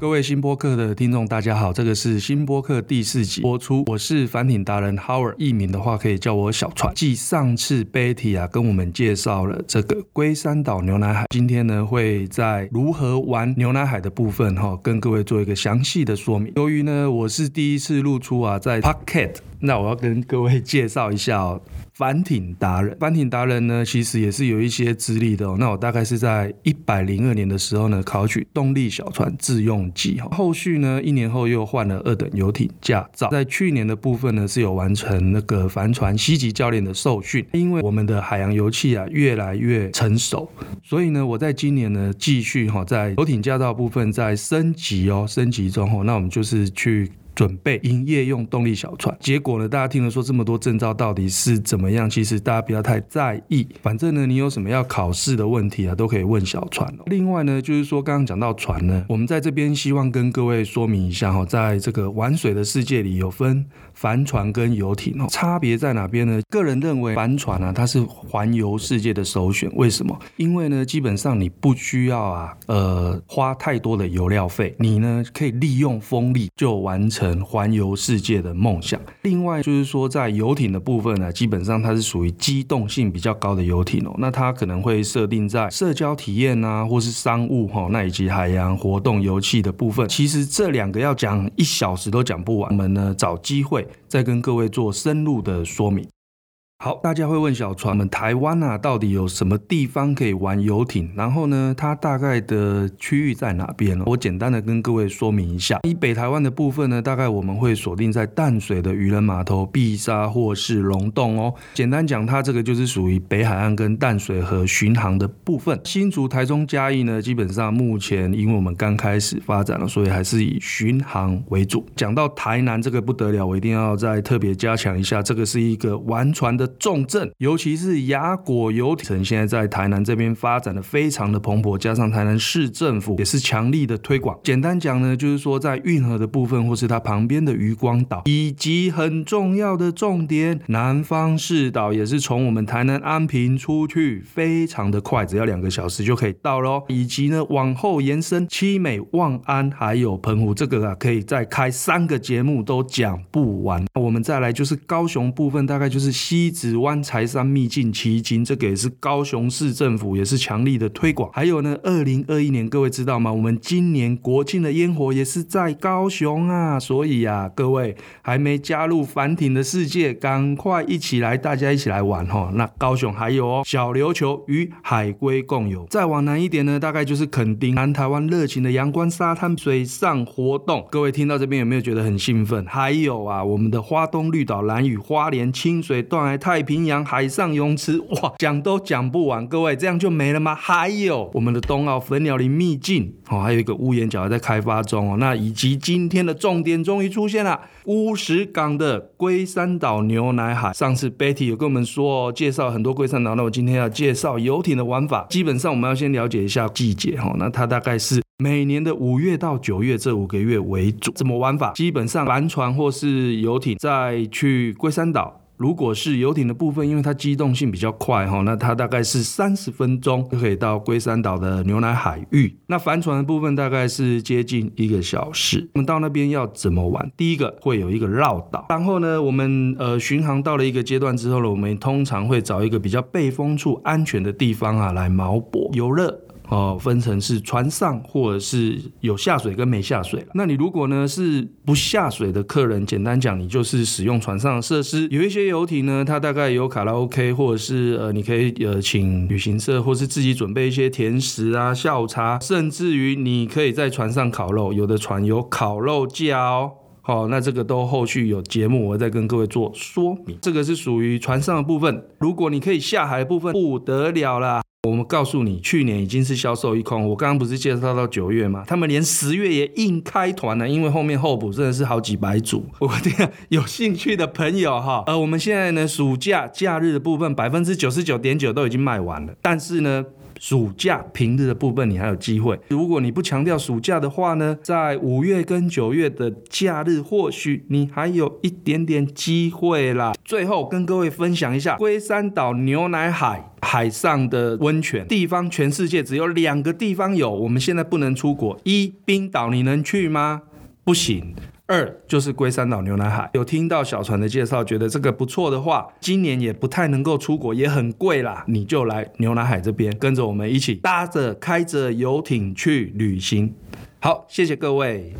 各位新播客的听众，大家好，这个是新播客第四集播出。我是帆艇达人 Howard，艺名的话可以叫我小船。继上次 Betty 啊跟我们介绍了这个龟山岛牛奶海，今天呢会在如何玩牛奶海的部分哈、跟各位做一个详细的说明。由于呢我是第一次露出啊，在 Pocket，那我要跟各位介绍一下哦。帆艇达人，帆艇达人呢，其实也是有一些资历的哦。那我大概是在一百零二年的时候呢，考取动力小船自用技哈。后续呢，一年后又换了二等游艇驾照。在去年的部分呢，是有完成那个帆船 C 级教练的受训。因为我们的海洋油气啊越来越成熟，所以呢，我在今年呢继续哈，在游艇驾照部分在升级哦，升级中哦。那我们就是去。准备营业用动力小船，结果呢，大家听了说这么多证照到底是怎么样？其实大家不要太在意，反正呢，你有什么要考试的问题啊，都可以问小船。另外呢，就是说刚刚讲到船呢，我们在这边希望跟各位说明一下哈，在这个玩水的世界里有分帆船跟游艇哦，差别在哪边呢？个人认为帆船啊，它是环游世界的首选。为什么？因为呢，基本上你不需要啊，呃，花太多的油料费，你呢可以利用风力就完成。环游世界的梦想。另外就是说，在游艇的部分呢，基本上它是属于机动性比较高的游艇哦。那它可能会设定在社交体验啊，或是商务哈，那以及海洋活动游憩的部分。其实这两个要讲一小时都讲不完，我们呢找机会再跟各位做深入的说明。好，大家会问小船，们台湾啊，到底有什么地方可以玩游艇？然后呢，它大概的区域在哪边呢？我简单的跟各位说明一下。以北台湾的部分呢，大概我们会锁定在淡水的渔人码头、碧沙或是龙洞哦。简单讲，它这个就是属于北海岸跟淡水河巡航的部分。新竹、台中、嘉义呢，基本上目前因为我们刚开始发展了，所以还是以巡航为主。讲到台南这个不得了，我一定要再特别加强一下，这个是一个玩船的。重镇，尤其是雅果游艇，现在在台南这边发展的非常的蓬勃，加上台南市政府也是强力的推广。简单讲呢，就是说在运河的部分，或是它旁边的渔光岛，以及很重要的重点南方市岛，也是从我们台南安平出去非常的快，只要两个小时就可以到喽。以及呢，往后延伸七美、望安还有澎湖，这个啊可以再开三个节目都讲不完。我们再来就是高雄部分，大概就是西子湾、柴山秘境、奇经，这个也是高雄市政府也是强力的推广。还有呢，二零二一年各位知道吗？我们今年国庆的烟火也是在高雄啊，所以啊，各位还没加入帆艇的世界，赶快一起来，大家一起来玩哈。那高雄还有哦，小琉球与海龟共游。再往南一点呢，大概就是垦丁，南台湾热情的阳光沙滩水上活动。各位听到这边有没有觉得很兴奋？还有啊，我们的花东绿岛、蓝屿、花莲、清水、断崖、太平洋海上泳池，哇，讲都讲不完。各位，这样就没了吗？还有我们的东澳粉鸟林秘境，哦，还有一个屋檐角还在开发中哦。那以及今天的重点终于出现了，乌石港的龟山岛牛奶海。上次 Betty 有跟我们说介绍很多龟山岛，那我今天要介绍游艇的玩法。基本上我们要先了解一下季节哈，那它大概是每年的五月到九月这五个月为主。怎么玩法？基本上帆船或是游艇再去龟山岛。如果是游艇的部分，因为它机动性比较快哈，那它大概是三十分钟就可以到龟山岛的牛奶海域。那帆船的部分大概是接近一个小时。我们到那边要怎么玩？第一个会有一个绕岛，然后呢，我们呃巡航到了一个阶段之后呢，我们通常会找一个比较背风处安全的地方啊来锚泊游乐。哦，分成是船上或者是有下水跟没下水。那你如果呢是不下水的客人，简单讲，你就是使用船上的设施。有一些游艇呢，它大概有卡拉 OK，或者是呃，你可以呃请旅行社，或是自己准备一些甜食啊、下午茶，甚至于你可以在船上烤肉。有的船有烤肉架哦。好，那这个都后续有节目，我会再跟各位做说明。这个是属于船上的部分。如果你可以下海的部分，不得了啦。我们告诉你，去年已经是销售一空。我刚刚不是介绍到九月吗？他们连十月也硬开团了，因为后面候补真的是好几百组。我这样有兴趣的朋友哈，呃，我们现在呢，暑假假日的部分百分之九十九点九都已经卖完了，但是呢。暑假平日的部分你还有机会，如果你不强调暑假的话呢，在五月跟九月的假日，或许你还有一点点机会啦。最后跟各位分享一下龟山岛牛奶海。海上的温泉地方，全世界只有两个地方有。我们现在不能出国，一冰岛，你能去吗？不行。二就是龟山岛牛奶海。有听到小船的介绍，觉得这个不错的话，今年也不太能够出国，也很贵啦，你就来牛奶海这边，跟着我们一起搭着开着游艇去旅行。好，谢谢各位。